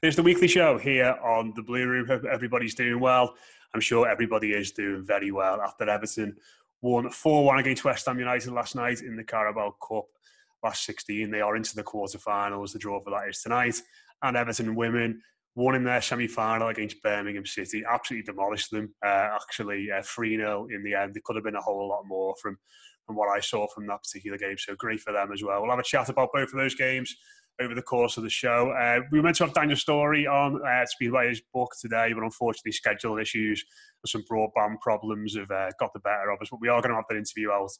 It's the weekly show here on the Blue Room. Hope everybody's doing well. I'm sure everybody is doing very well after Everton won 4 1 against West Ham United last night in the Carabao Cup last 16. They are into the quarterfinals. The draw for that is tonight. And Everton women won in their semi final against Birmingham City. Absolutely demolished them. Uh, actually, 3 uh, 0 in the end. It could have been a whole lot more from, from what I saw from that particular game. So great for them as well. We'll have a chat about both of those games over the course of the show. Uh, we were meant to have Daniel Storey on uh, his book today, but unfortunately, schedule issues and some broadband problems have uh, got the better of us. But we are going to have that interview out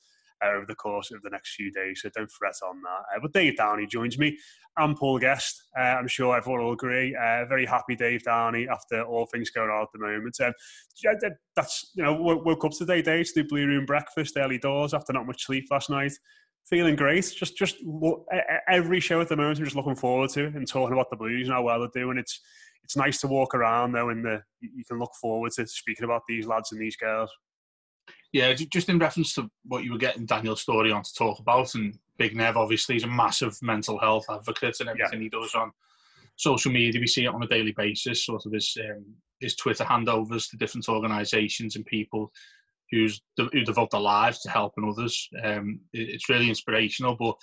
uh, over the course of the next few days, so don't fret on that. Uh, but Dave Downey joins me and Paul Guest. Uh, I'm sure everyone will agree. Uh, very happy Dave Downey after all things going on at the moment. Um, that's you know woke up today, Dave, to do Blue Room breakfast early doors after not much sleep last night feeling great. Just just every show at the moment, I'm just looking forward to and talking about the Blues and how well they're doing. It's it's nice to walk around though, and the you can look forward to speaking about these lads and these girls. Yeah, just in reference to what you were getting Daniel Storey on to talk about, and Big Nev obviously is a massive mental health advocate and everything yeah. he does on social media. We see it on a daily basis, sort of his um, his Twitter handovers to different organisations and people who's who devote their lives to helping others. Um, it's really inspirational. But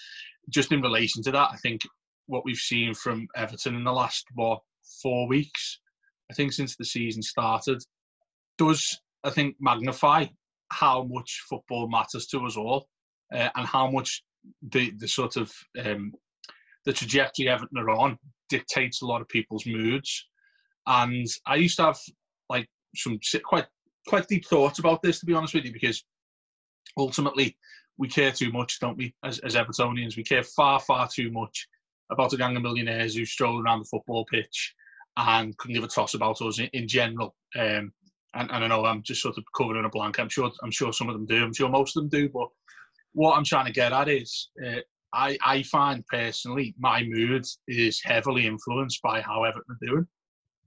just in relation to that, I think what we've seen from Everton in the last what four weeks, I think since the season started, does I think magnify how much football matters to us all, uh, and how much the the sort of um, the trajectory Everton are on dictates a lot of people's moods. And I used to have like some quite quite deep thoughts about this, to be honest with you, because ultimately we care too much, don't we, as, as Evertonians? We care far, far too much about a gang of millionaires who stroll around the football pitch and couldn't give a toss about us in, in general. Um, and, and, I know I'm just sort of covering a blank. I'm sure I'm sure some of them do. I'm sure most of them do. But what I'm trying to get at is, uh, I I find personally my mood is heavily influenced by how Everton are doing.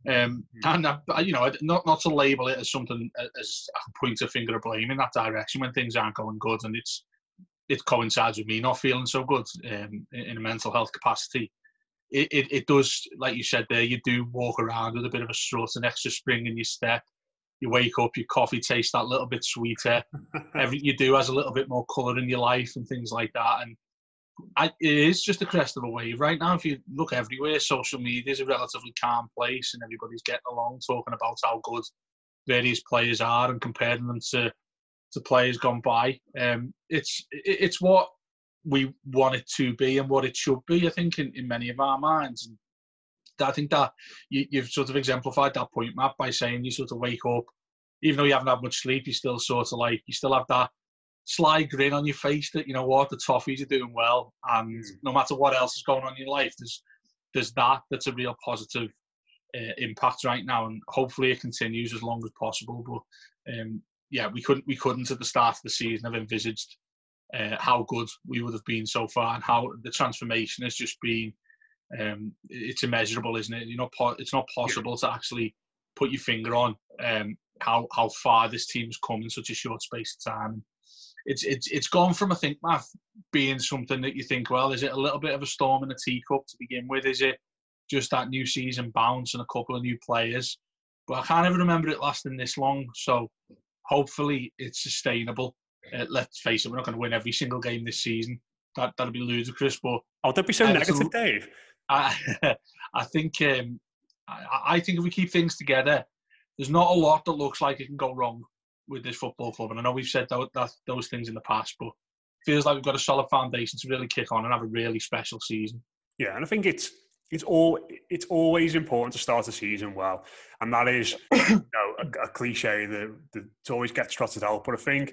Um, hmm. and I, you know, not not to label it as something as a point a finger of blame in that direction when things aren't going good, and it's it coincides with me not feeling so good um, in a mental health capacity. It, it, it does, like you said there, you do walk around with a bit of a strut, an extra spring in your step. You wake up, your coffee tastes that little bit sweeter. Everything you do has a little bit more colour in your life and things like that. And I, it is just the crest of a wave right now. If you look everywhere, social media is a relatively calm place, and everybody's getting along, talking about how good various players are and comparing them to to players gone by. Um, it's it's what we want it to be and what it should be. I think in, in many of our minds. And I think that you, have sort of exemplified that point, Matt, by saying you sort of wake up even though you haven't had much sleep, you still sort of like you still have that sly grin on your face that you know what the Toffees are doing well, and mm. no matter what else is going on in your life, there's there's that that's a real positive uh, impact right now, and hopefully it continues as long as possible. But um, yeah, we couldn't we couldn't at the start of the season have envisaged uh, how good we would have been so far, and how the transformation has just been. Um, it's immeasurable, isn't it? You know, it's not possible to actually put your finger on um, how how far this team's come in such a short space of time. It's it's it's gone from I think Matt being something that you think, well, is it a little bit of a storm in a teacup to begin with? Is it just that new season bounce and a couple of new players? But I can't even remember it lasting this long. So hopefully it's sustainable. Uh, let's face it, we're not going to win every single game this season. That that'd be ludicrous. But oh, don't be so negative, Dave. I I think um, I, I think if we keep things together, there's not a lot that looks like it can go wrong with this football club. And I know we've said that, that, those things in the past, but feels like we've got a solid foundation to really kick on and have a really special season. Yeah, and I think it's it's all it's always important to start a season well, and that is you know, a, a, cliche that, that always gets trotted out. But I think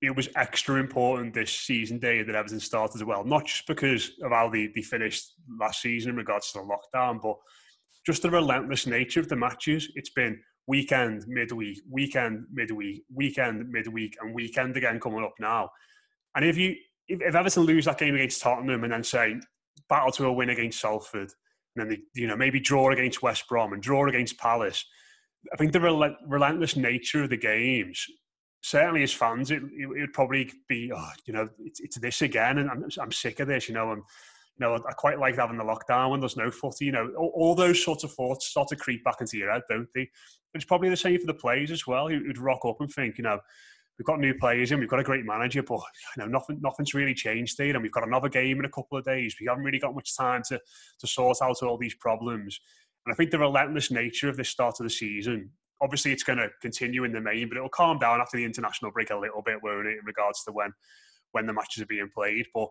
it was extra important this season day that Everton started as well, not just because of how they, they finished last season in regards to the lockdown, but just the relentless nature of the matches. It's been weekend, midweek, weekend, midweek, weekend, midweek, and weekend again coming up now. And if you if, if Everton lose that game against Tottenham and then say battle to a win against Salford, and then they, you know maybe draw against West Brom and draw against Palace, I think the rel- relentless nature of the games. Certainly, as fans, it, it would probably be, oh, you know, it's, it's this again, and I'm, I'm sick of this. You know, I'm you know, I quite like having the lockdown when there's no footy. You know, all, all, those sorts of thoughts start to creep back into your head, don't they? It's probably the same for the players as well, who'd rock up and think, you know, we've got new players in, we've got a great manager, but you know, nothing, nothing's really changed here, and we've got another game in a couple of days. We haven't really got much time to to sort out all these problems. And I think the relentless nature of this start of the season, obviously, it's going to continue in the main, but it'll calm down after the international break a little bit, won't it, in regards to when when the matches are being played. But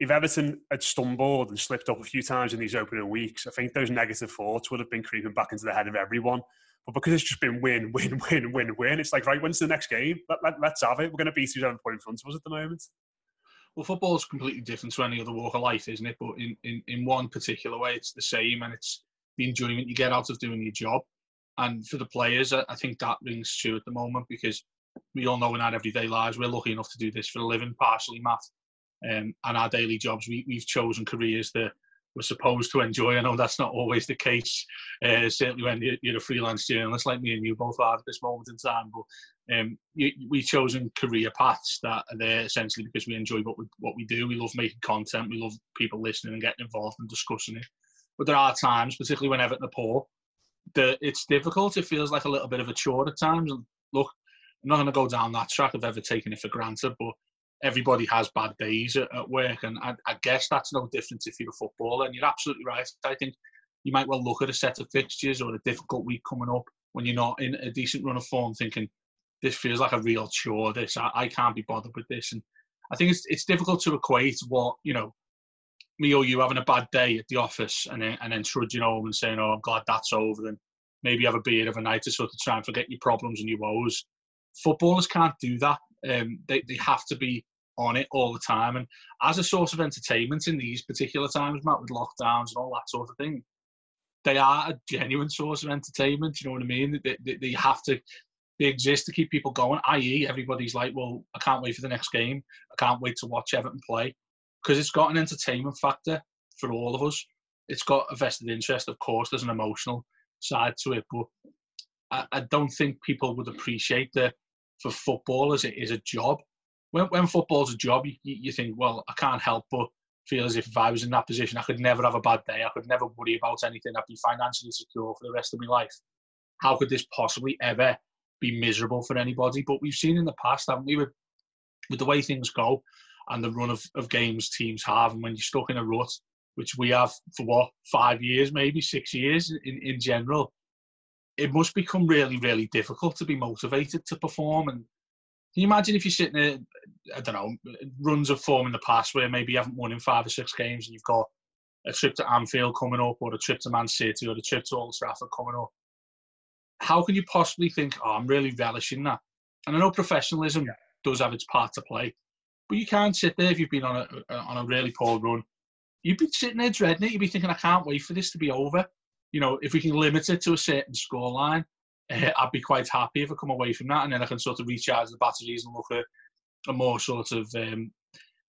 if Everton had stumbled and slipped up a few times in these opening weeks, I think those negative thoughts would have been creeping back into the head of everyone. But because it's just been win, win, win, win, win, it's like, right, when's the next game? Let, let, let's have it. We're going to beat who's having point in front of us at the moment. Well, football is completely different to any other walk of life, isn't it? But in, in, in one particular way, it's the same, and it's the enjoyment you get out of doing your job. And for the players, I, I think that rings true at the moment because we all know in our everyday lives, we're lucky enough to do this for a living, partially, Matt um, and our daily jobs, we, we've chosen careers that we're supposed to enjoy. I know that's not always the case, uh, certainly when you're, a freelance journalist like me and you both are at this moment in time. But um, we've chosen career paths that are there essentially because we enjoy what we, what we do. We love making content. We love people listening and getting involved and discussing it. But there are times, particularly when Everton are poor, that it's difficult. It feels like a little bit of a chore at times. And look, I'm not going to go down that track of ever taking it for granted, but everybody has bad days at, at work, and I, I, guess that's no different if you're a footballer. And you're absolutely right. I think you might well look at a set of fixtures or a difficult week coming up when you're not in a decent run of form, thinking this feels like a real chore. This I, I can't be bothered with this, and I think it's it's difficult to equate what you know me or you having a bad day at the office and then and then trudging home and saying, "Oh, I'm glad that's over," and maybe have a beer of a night to sort of try and forget your problems and your woes. Footballers can't do that. Um, they they have to be on it all the time. And as a source of entertainment in these particular times, Matt, with lockdowns and all that sort of thing, they are a genuine source of entertainment. You know what I mean? They, they, they have to, they exist to keep people going. I.e., everybody's like, well, I can't wait for the next game. I can't wait to watch Everton play because it's got an entertainment factor for all of us. It's got a vested interest, of course. There's an emotional side to it, but I, I don't think people would appreciate that for footballers it is a job when, when football's a job, you, you think, well, I can't help but feel as if if I was in that position, I could never have a bad day. I could never worry about anything. I'd be financially secure for the rest of my life. How could this possibly ever be miserable for anybody? But we've seen in the past, haven't we, with, with the way things go and the run of, of games teams have, and when you're stuck in a rut, which we have for what, five years, maybe six years in, in general, it must become really, really difficult to be motivated to perform and can you imagine if you're sitting there, I don't know, runs of form in the past where maybe you haven't won in five or six games and you've got a trip to Anfield coming up or a trip to Man City or a trip to Old Trafford coming up. how can you possibly think, oh, I'm really relishing that? And I know professionalism yeah. does have its part to play, but you can't sit there if you've been on a on a really poor run. You'd be sitting there dreading it. You'd be thinking, I can't wait for this to be over. You know, if we can limit it to a certain scoreline, uh, I'd be quite happy if I come away from that, and then I can sort of recharge the batteries and look at a more sort of um,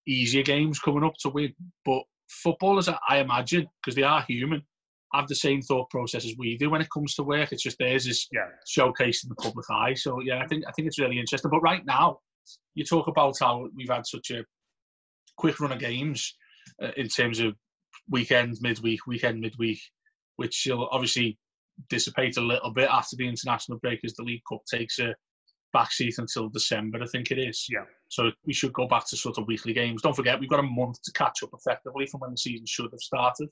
easier games coming up to win. But footballers, I imagine, because they are human, have the same thought process as we do when it comes to work. It's just theirs is yeah. showcased in the public eye. So yeah, I think I think it's really interesting. But right now, you talk about how we've had such a quick run of games uh, in terms of weekend, midweek, weekend, midweek, which obviously dissipate a little bit after the international break as the League Cup takes a backseat until December, I think it is. Yeah. So we should go back to sort of weekly games. Don't forget, we've got a month to catch up effectively from when the season should have started.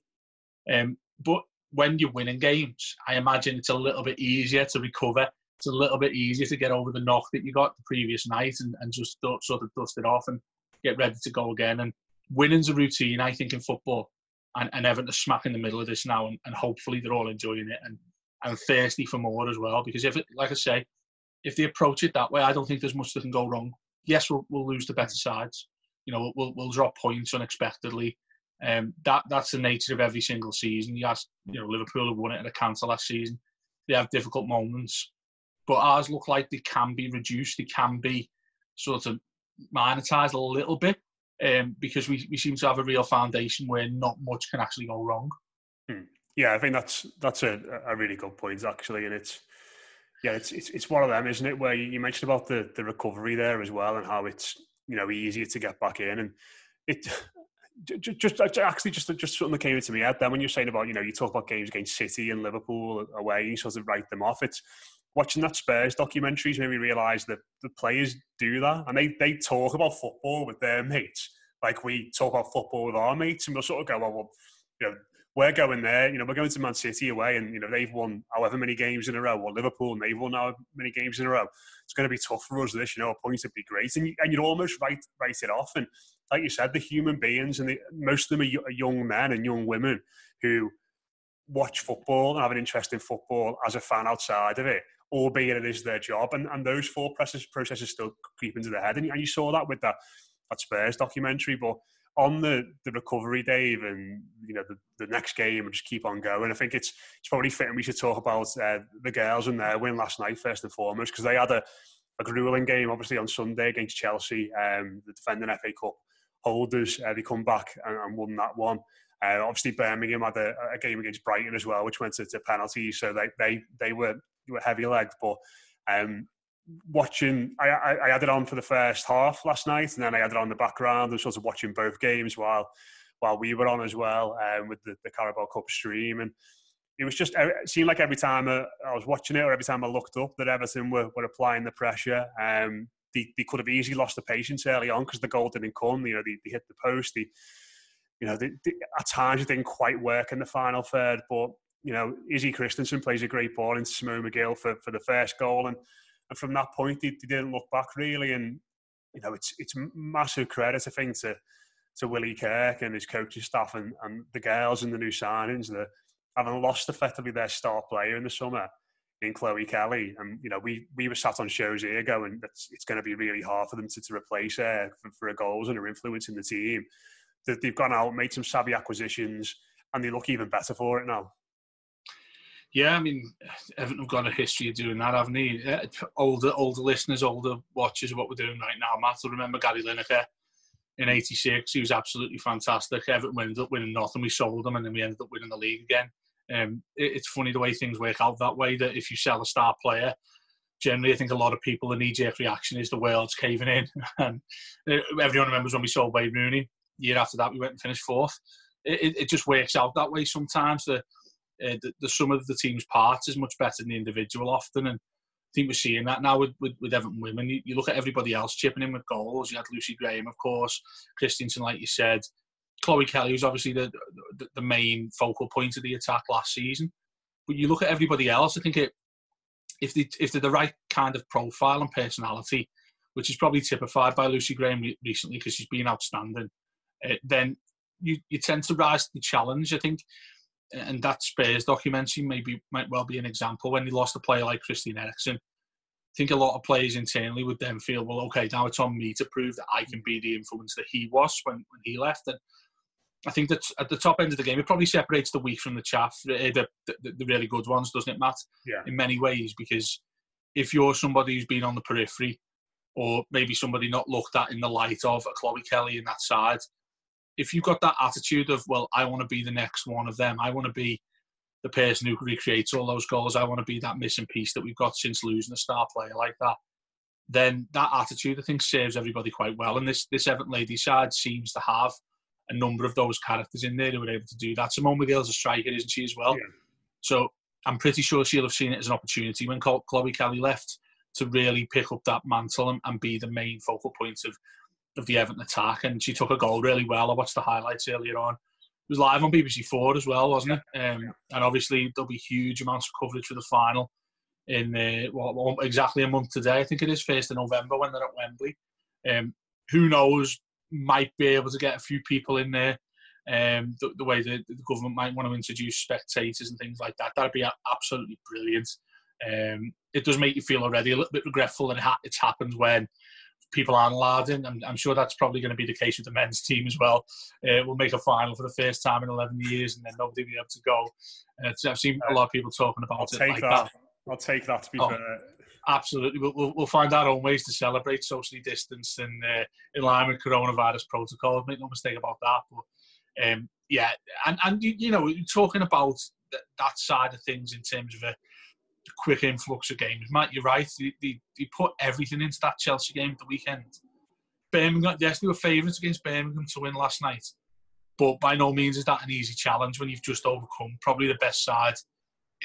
Um, but when you're winning games, I imagine it's a little bit easier to recover. It's a little bit easier to get over the knock that you got the previous night and, and just sort of dust it off and get ready to go again. And winning's a routine, I think, in football. And, and Everton are smack in the middle of this now, and, and hopefully they're all enjoying it and, and thirsty for more as well. Because if it, like I say, if they approach it that way, I don't think there's much that can go wrong. Yes, we'll, we'll lose the better sides. You know, we'll, we'll drop points unexpectedly. Um, that that's the nature of every single season. Ask, you know, Liverpool have won it at a canter last season. They have difficult moments, but ours look like they can be reduced. They can be sort of monetized a little bit um, because we, we seem to have a real foundation where not much can actually go wrong. Yeah, I think that's that's a, a really good point actually, and it's yeah, it's, it's it's one of them, isn't it? Where you mentioned about the the recovery there as well, and how it's you know easier to get back in, and it just, just actually just just something that came into my head then when you're saying about you know you talk about games against City and Liverpool away, you sort of write them off. It's watching that Spurs documentaries made me realise that the players do that and they they talk about football with their mates like we talk about football with our mates, and we'll sort of go, well, well you know, we're going there. You know, we're going to Man City away, and you know they've won however many games in a row, or Liverpool, and they've won however many games in a row. It's going to be tough for us. This, you know, a point would be great, and you, and you'd almost write write it off. And like you said, the human beings, and the, most of them are young men and young women who watch football and have an interest in football as a fan outside of it, albeit it is their job. And and those four processes processes still creep into their head, and, and you saw that with that that Spurs documentary, but on the the recovery, Dave, and you know the, the next game, and just keep on going. I think it's it's probably fitting we should talk about uh, the girls and their win last night first and foremost because they had a, a grueling game, obviously on Sunday against Chelsea, um, the defending FA Cup holders. Uh, they come back and, and won that one. Uh, obviously, Birmingham had a, a, game against Brighton as well, which went to, to penalties, so they they they were were heavy legged, but. Um, watching. I, I, I, had it on for the first half last night, and then I had it on the background and sort of watching both games while while we were on as well um, with the, the Carabao Cup stream. And it was just it seemed like every time I, was watching it or every time I looked up that Everton were, were applying the pressure. Um, they, they could have easily lost the patience early on because the goal didn't come. You know, they, they hit the post. They, you know, they, they, at times it didn't quite work in the final third, but you know, Izzy Christiansen plays a great ball into Simone Magill for, for the first goal, and and from that point, he, he didn't look back really. And you know, it's it's massive credit I think to to Willie Kirk and his coaching staff and, and the girls and the new signings that having lost effectively their star player in the summer in Chloe Kelly. And you know, we we were sat on shows here going, it's, it's going to be really hard for them to, to replace her for, for her goals and her influence in the team. That they've gone out, made some savvy acquisitions, and they look even better for it now. Yeah, I mean, Everton have got a history of doing that, haven't they? Uh, older, older listeners, older watchers of what we're doing right now. Matt will remember Gary Lineker in '86. He was absolutely fantastic. Everton ended up winning nothing. We sold him, and then we ended up winning the league again. Um, it, it's funny the way things work out that way. That if you sell a star player, generally, I think a lot of people the knee-jerk reaction is the world's caving in. and uh, everyone remembers when we sold Wayne Rooney. The year after that, we went and finished fourth. It, it, just works out that way sometimes. The uh, the, the sum of the team's parts is much better than the individual often. And I think we're seeing that now with, with, with Everton women. You, you, look at everybody else chipping in with goals. You had Lucy Graham, of course, Christiansen, like you said. Chloe Kelly was obviously the, the, the main focal point of the attack last season. But you look at everybody else, I think it, if, they, if they're the right kind of profile and personality, which is probably typified by Lucy Graham recently because she's been outstanding, uh, then you, you tend to rise to the challenge. I think and that Spurs documentary maybe might well be an example when they lost a player like Christian Eriksen. I think a lot of players internally would then feel, well, okay, now it's on me to prove that I can be the influence that he was when, when he left. And I think that at the top end of the game, it probably separates the weak from the chaff, eh, the, the, the really good ones, doesn't it, Matt? Yeah. In many ways, because if you're somebody who's been on the periphery, or maybe somebody not looked at in the light of a Chloe Kelly in that side, if you've got that attitude of, well, I want to be the next one of them, I want to be the person who recreates all those goals, I want to be that missing piece that we've got since losing a star player like that, then that attitude, I think, serves everybody quite well. And this, this Everton ladies side seems to have a number of those characters in there who were able to do that. Simone Magill's a striker, isn't she, as well? Yeah. So I'm pretty sure she'll have seen it as an opportunity when Chloe Kelly left to really pick up that mantle and, and be the main focal point of of the Everton attack, and she took a goal really well. I watched the highlights earlier on. It was live on BBC Four as well, wasn't it? Um, and obviously there'll be huge amounts of coverage for the final in uh, well, exactly a month today. I think it is first of November when they're at Wembley. Um, who knows? Might be able to get a few people in there. Um, the, the way the, the, government might want to introduce spectators and things like that. That'd be absolutely brilliant. Um, it does make you feel already a little bit regretful that it ha- it's happened when people aren't allowed in. I'm, I'm, sure that's probably going to be the case with the men's team as well. Uh, we'll make a final for the first time in 11 years, and then nobody will be able to go. Uh, I've seen a lot of people talking about I'll it like that. that. I'll take that to be oh, fair. Absolutely, we'll, we'll, we'll, find our own ways to celebrate socially distanced and uh, in line with coronavirus protocols. Make no mistake about that. But um, yeah, and and you, you know, talking about that side of things in terms of a quick influx of games. Matt, you're right. They, they, they put everything into that Chelsea game the weekend. Birmingham, yes, they were favourites against Birmingham to win last night, but by no means is that an easy challenge when you've just overcome probably the best side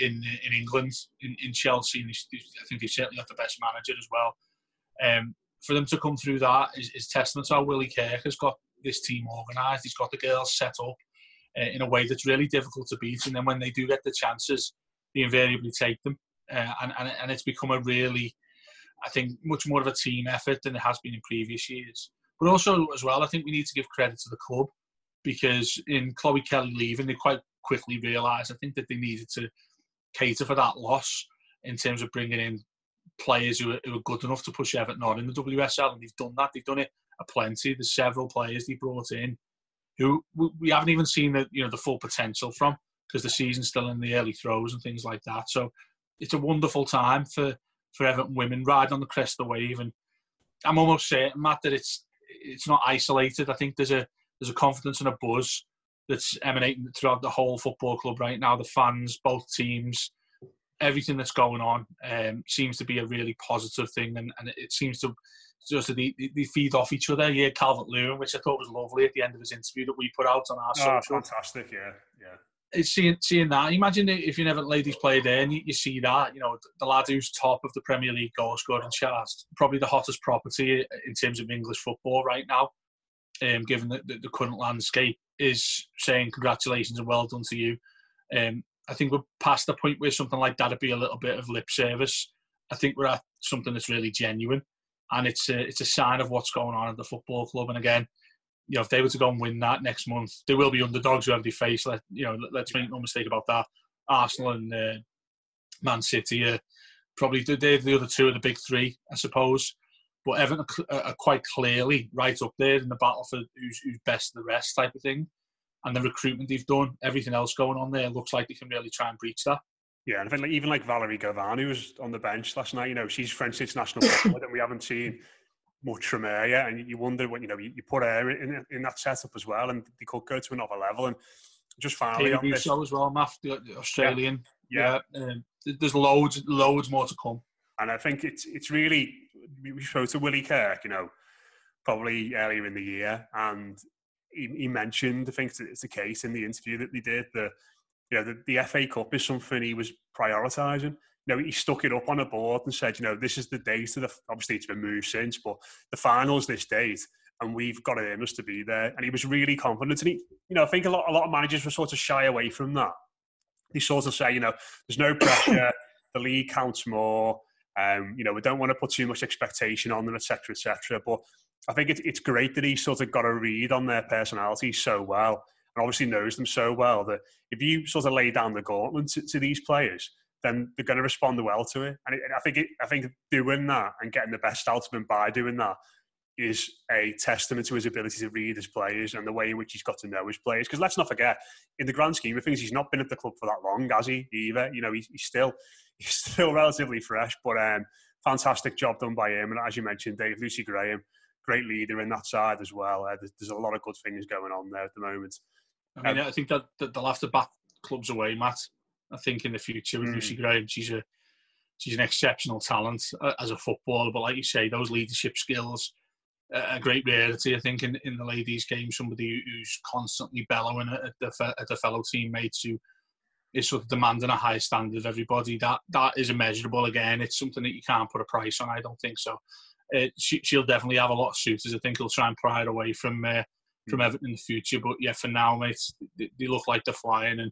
in in England in, in Chelsea. And I think they've certainly got the best manager as well. Um, for them to come through that is, is testament to how Willie Kirk has got this team organised. He's got the girls set up uh, in a way that's really difficult to beat. And then when they do get the chances, they invariably take them uh, and, and and it's become a really, I think, much more of a team effort than it has been in previous years. But also, as well, I think we need to give credit to the club because in Chloe Kelly leaving, they quite quickly realised I think that they needed to cater for that loss in terms of bringing in players who are, who good enough to push Everton on in the WSL, and they've done that. They've done it a plenty. There's several players they brought in who we haven't even seen the you know the full potential from because the season's still in the early throws and things like that. So it's a wonderful time for for Everton women riding on the crest of the wave, and I'm almost certain, Matt, that it's it's not isolated. I think there's a there's a confidence and a buzz that's emanating throughout the whole football club right now. The fans, both teams, everything that's going on um, seems to be a really positive thing, and, and it seems to just they, they feed off each other. Yeah, Calvert Lewin, which I thought was lovely at the end of his interview that we put out on our oh, social. Fantastic, yeah, yeah it's seeing seeing that. Imagine if you never ladies play there and you, you, see that, you know, the lad who's top of the Premier League goal scoring charts, probably the hottest property in terms of English football right now, um, given the, the, the current landscape, is saying congratulations and well done to you. Um, I think we're past the point where something like that would be a little bit of lip service. I think we're at something that's really genuine, and it's a, it's a sign of what's going on at the football club. And again, you know, if they were to go and win that next month, they will be underdogs whoever they face. Let you know, let's make no mistake about that. Arsenal and uh, Man City are probably they're the other two of the big three, I suppose. But Everton are quite clearly right up there in the battle for who's, who's best of the rest type of thing. And the recruitment they've done, everything else going on there, looks like they can really try and breach that. Yeah, and I think like, even like Valerie Gauvin, who was on the bench last night, you know, she's French international player that we haven't seen much from yet, and you wonder when you know you, you put her in, in that setup as well, and they could go to another level. And just finally on this, show as well, Matt, the Australian. Yeah, yeah. Um, there's loads, loads more to come. And I think it's it's really we spoke to Willie Kirk, you know, probably earlier in the year, and he, he mentioned I think it's the case in the interview that they did that you know the, the FA Cup is something he was prioritising know, he stuck it up on a board and said, you know, this is the date of the, obviously it's been moved since, but the final's this date and we've got it in us to be there. And he was really confident. And he, you know, I think a lot, a lot of managers were sort of shy away from that. They sort of say, you know, there's no pressure, the league counts more, um, you know, we don't want to put too much expectation on them, etc., etc. But I think it, it's great that he sort of got a read on their personality so well and obviously knows them so well that if you sort of lay down the gauntlet to, to these players, then they're going to respond well to it. And it, I think it, I think doing that and getting the best out of him by doing that is a testament to his ability to read his players and the way in which he's got to know his players. Because let's not forget, in the grand scheme of things, he's not been at the club for that long, has he? Either, you know, he's, he's still he's still relatively fresh, but um, fantastic job done by him. And as you mentioned, Dave Lucy Graham, great leader in that side as well. Uh, there's, there's, a lot of good things going on there at the moment. I mean, um, I think that, that they'll have to bat clubs away, Matt. I think in the future with mm. Lucy Graham, she's a she's an exceptional talent uh, as a footballer. But like you say, those leadership skills, a great rarity. I think in, in the ladies' game, somebody who's constantly bellowing at the at the fellow teammates who is sort of demanding a high standard of everybody. That that is immeasurable. Again, it's something that you can't put a price on. I don't think so. Uh, she, will definitely have a lot of suitors. I think he'll try and pry it away from uh, from mm. Everton in the future. But yeah, for now, mate, they, they look like they're flying and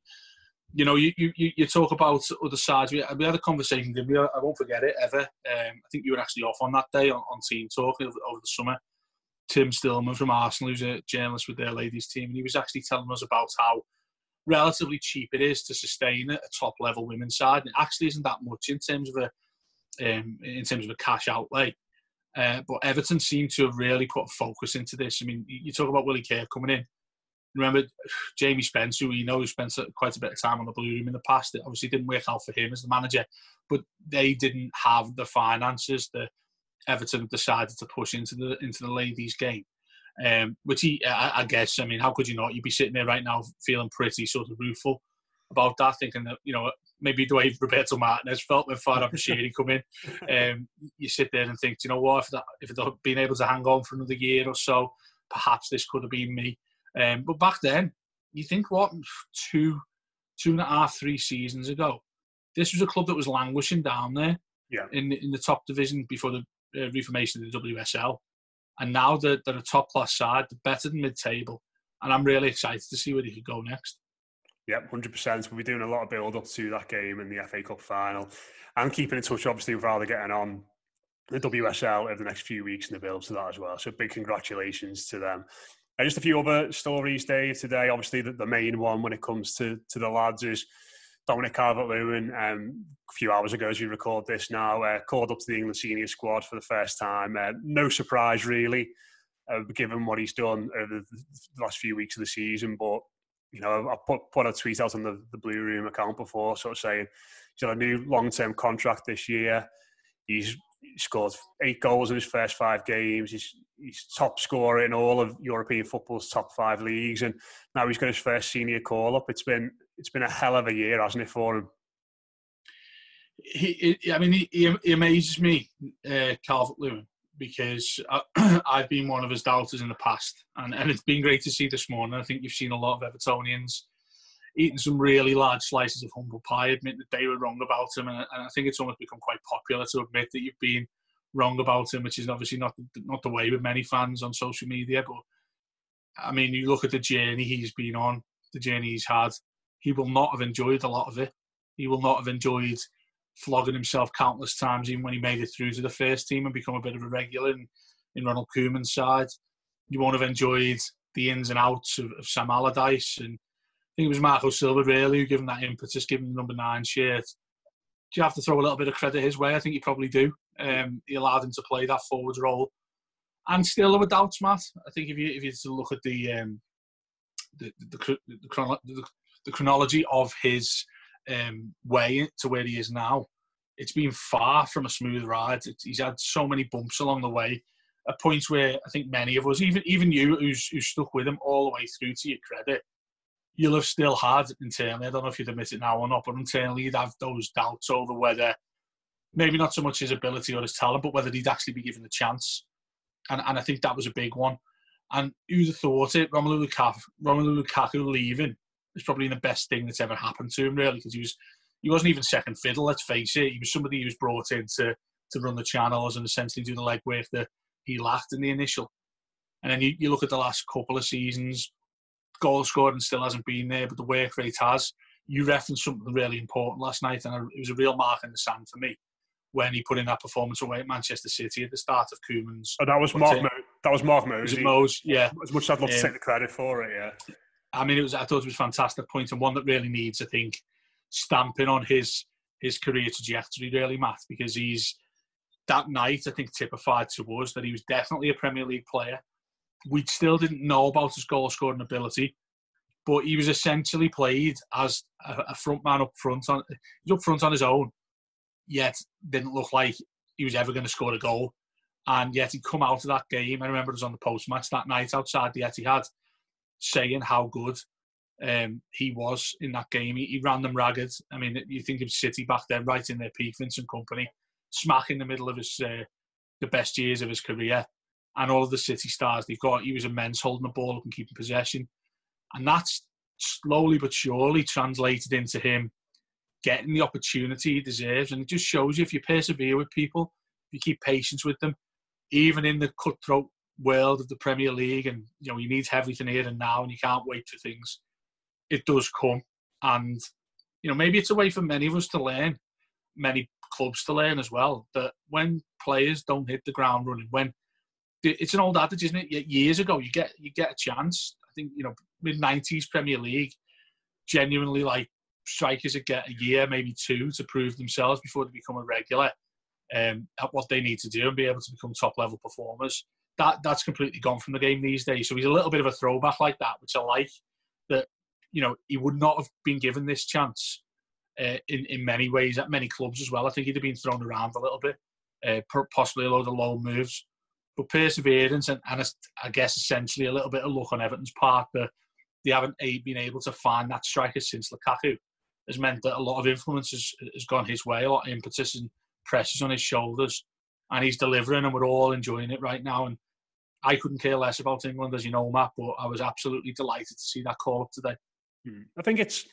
you know, you, you, you talk about other sides. We, we had a conversation, didn't we? I won't forget it ever. Um, I think you were actually off on that day on, on Team Talk over, over the summer. Tim Stillman from Arsenal, who's a journalist with their ladies team, and he was actually telling us about how relatively cheap it is to sustain a top level women's side. And it actually isn't that much in terms of a um, in terms of a cash outlay. Uh, but Everton seem to have really put focus into this. I mean, you talk about Willie Kirk coming in remember Jamie Spence, who we know who spent quite a bit of time on the Blue Room in the past. It obviously didn't work out for him as the manager, but they didn't have the finances that Everton decided to push into the into the ladies' game. Um, which he, I, I, guess, I mean, how could you not? You'd be sitting there right now feeling pretty sort of rueful about that, thinking that you know maybe the way Roberto Martinez felt when Farhad Moshiri come in. Um, you sit there and think, you know what? If that, if they'd been able to hang on for another year or so, perhaps this could have been me. Um, but back then, you think what two, two and a half, three seasons ago, this was a club that was languishing down there yeah. in in the top division before the uh, reformation of the WSL, and now they're, they're a top class side, they're better than mid table, and I'm really excited to see where they could go next. Yep, hundred percent. We'll be doing a lot of build up to that game in the FA Cup final, and keeping in touch, obviously, with how they're getting on the WSL over the next few weeks in the build up to that as well. So big congratulations to them. Just a few other stories, Dave, today. Obviously, the, the main one when it comes to, to the lads is Dominic Calvert-Lewin. Um, a few hours ago, as we record this now, uh, called up to the England senior squad for the first time. Uh, no surprise, really, uh, given what he's done over the, last few weeks of the season. But you know, I put put a tweet out on the, the Blue Room account before, sort of saying he's got a new long term contract this year. He's scored eight goals in his first five games. He's he's top scorer in all of European football's top five leagues, and now he's got his first senior call up. It's been it's been a hell of a year, hasn't it, for him? He, I mean, he, he amazes me, uh, Calvert Lewin, because I, have been one of his doubters in the past, and, and it's been great to see this morning. I think you've seen a lot of Evertonians eating some really large slices of humble pie, admit that they were wrong about him, and I think it's almost become quite popular to admit that you've been wrong about him, which is obviously not not the way with many fans on social media. But I mean, you look at the journey he's been on, the journey he's had. He will not have enjoyed a lot of it. He will not have enjoyed flogging himself countless times, even when he made it through to the first team and become a bit of a regular in, in Ronald Koeman's side. You won't have enjoyed the ins and outs of, of Sam Allardyce and I think it was Marco Silva really who gave him that impetus, giving him the number nine shirt. Do you have to throw a little bit of credit his way? I think you probably do. Um, he allowed him to play that forward role, and still there were doubts, Matt. I think if you if you look at the um, the, the, the, the, the chronology of his um, way to where he is now, it's been far from a smooth ride. he's had so many bumps along the way. At points where I think many of us, even even you, who's, who's stuck with him all the way through, to your credit, you'll have still had internally. I don't know if you'd admit it now or not, but internally you'd have those doubts over whether maybe not so much his ability or his talent, but whether he'd actually be given the chance. And and I think that was a big one. And who'd have thought it? Romelu Lukaku, Romelu Lukaku leaving is probably the best thing that's ever happened to him, really, because he was he wasn't even second fiddle. Let's face it, he was somebody who was brought in to to run the channels and essentially do the legwork that he lacked in the initial. And then you, you look at the last couple of seasons, goal scoring still hasn't been there, but the work rate has. You referenced something really important last night, and it was a real mark in the sand for me when he put in that performance away at Manchester City at the start of Koeman's. Oh, that was Mark. Mo- that was Mark Mose. Mose, yeah. As much as I'd love um, to take the credit for it, yeah. I mean, it was I thought it was a fantastic point and one that really needs, I think, stamping on his his career trajectory, really, Matt, because he's that night I think typified to us that he was definitely a Premier League player. We still didn't know about his goal scoring ability, but he was essentially played as a, a front man up front on he's up front on his own, yet didn't look like he was ever going to score a goal. And yet he'd come out of that game. I remember it was on the post match that night outside the Etihad saying how good um, he was in that game. He, he, ran them ragged. I mean, you think of City back then, right in their peak, Vincent Kompany, smack in the middle of his uh, the best years of his career, and all of the City stars they've got. He was immense holding the ball up and keeping possession, and that's slowly but surely translated into him getting the opportunity he deserves. And it just shows you if you persevere with people, if you keep patience with them, even in the cutthroat world of the Premier League, and you know you need everything here and now, and you can't wait for things. It does come, and you know maybe it's a way for many of us to learn, many clubs to learn as well. That when players don't hit the ground running, when it's an old adage, isn't it? Years ago, you get you get a chance. I think you know mid '90s Premier League, genuinely like strikers that get a year, maybe two, to prove themselves before they become a regular um, at what they need to do and be able to become top level performers that that's completely gone from the game these days. So he's a little bit of a throwback like that, which I like. That you know he would not have been given this chance uh, in in many ways at many clubs as well. I think he'd have been thrown around a little bit, uh, possibly a load of low moves, but perseverance and, and I guess essentially a little bit of luck on Everton's part that they haven't been able to find that striker since Lukaku has meant that a lot of influence has, has gone his way, a lot of impetus and pressures on his shoulders, and he's delivering, and we're all enjoying it right now. And I couldn't care less about England, as you know, Matt, but I was absolutely delighted to see that call up today. Hmm. I think it's,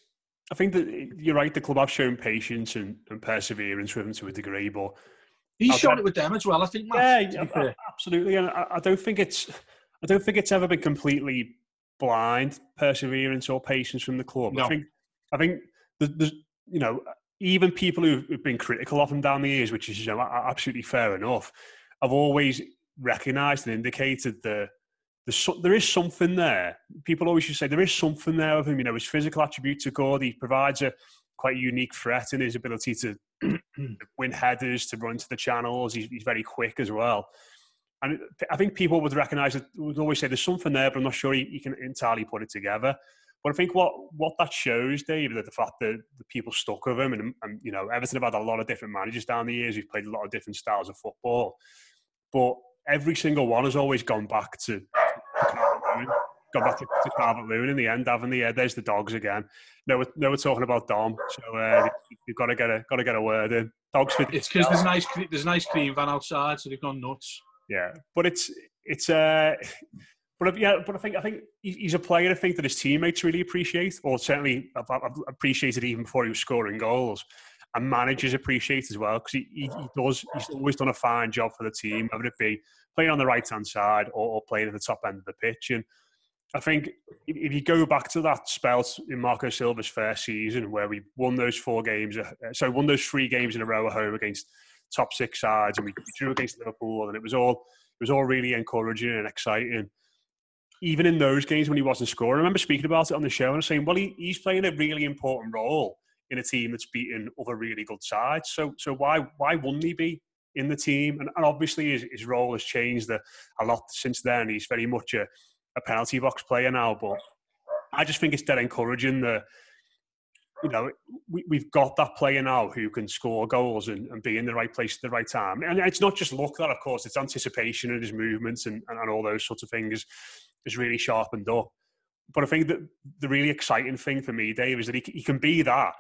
I think that you're right. The club have shown patience and, and perseverance with him to a degree, but he's shown it with them as well. I think. Matt, yeah, absolutely, and I, I don't think it's, I don't think it's ever been completely blind perseverance or patience from the club. No. I think, I think there's, you know, even people who've been critical of him down the years, which is you know, absolutely fair enough, have always recognised and indicated that there is something there. People always to say there is something there of him. You know, his physical attributes are good. He provides a quite unique threat in his ability to win headers, to run to the channels. He's, he's, very quick as well. And I think people would recognise it, would always say there's something there, but I'm not sure he, he, can entirely put it together. But I think what, what that shows, David, that the fact that the people stuck with him, and, and you know, Everton have had a lot of different managers down the years. We've played a lot of different styles of football, but every single one has always gone back to gone back to, to Calvert Lewin in the end, haven't they? Yeah, there's the dogs again. No, we're, no, we're talking about Dom, so uh, you've got to get a got to get a word in. Dogs for it's because there's nice there's a nice cream van outside, so they've gone nuts. Yeah, but it's it's uh, but yeah, but I think I think he's a player. I think that his teammates really appreciate, or certainly appreciated even before he was scoring goals and managers appreciate as well because he, he, does. He's always done a fine job for the team, whether it be playing on the right hand side or, or, playing at the top end of the pitch. And I think if you go back to that spell in Marco Silva's first season where we won those four games, uh, so won those three games in a row at home against top six sides, and we drew against Liverpool, and it was all it was all really encouraging and exciting. Even in those games when he wasn't scoring, I remember speaking about it on the show and saying, "Well, he, he's playing a really important role." in a team that's beaten other really good sides. So so why why wouldn't he be in the team? And, and obviously his, his role has changed a, a lot since then. He's very much a, a penalty box player now, but I just think it's dead encouraging that you know, we, we've got that player now who can score goals and, and be in the right place at the right time. And it's not just luck that, of course, it's anticipation and his movements and, and, and all those sorts of things is really sharpened up. But I think that the really exciting thing for me, Dave, is that he, he can be that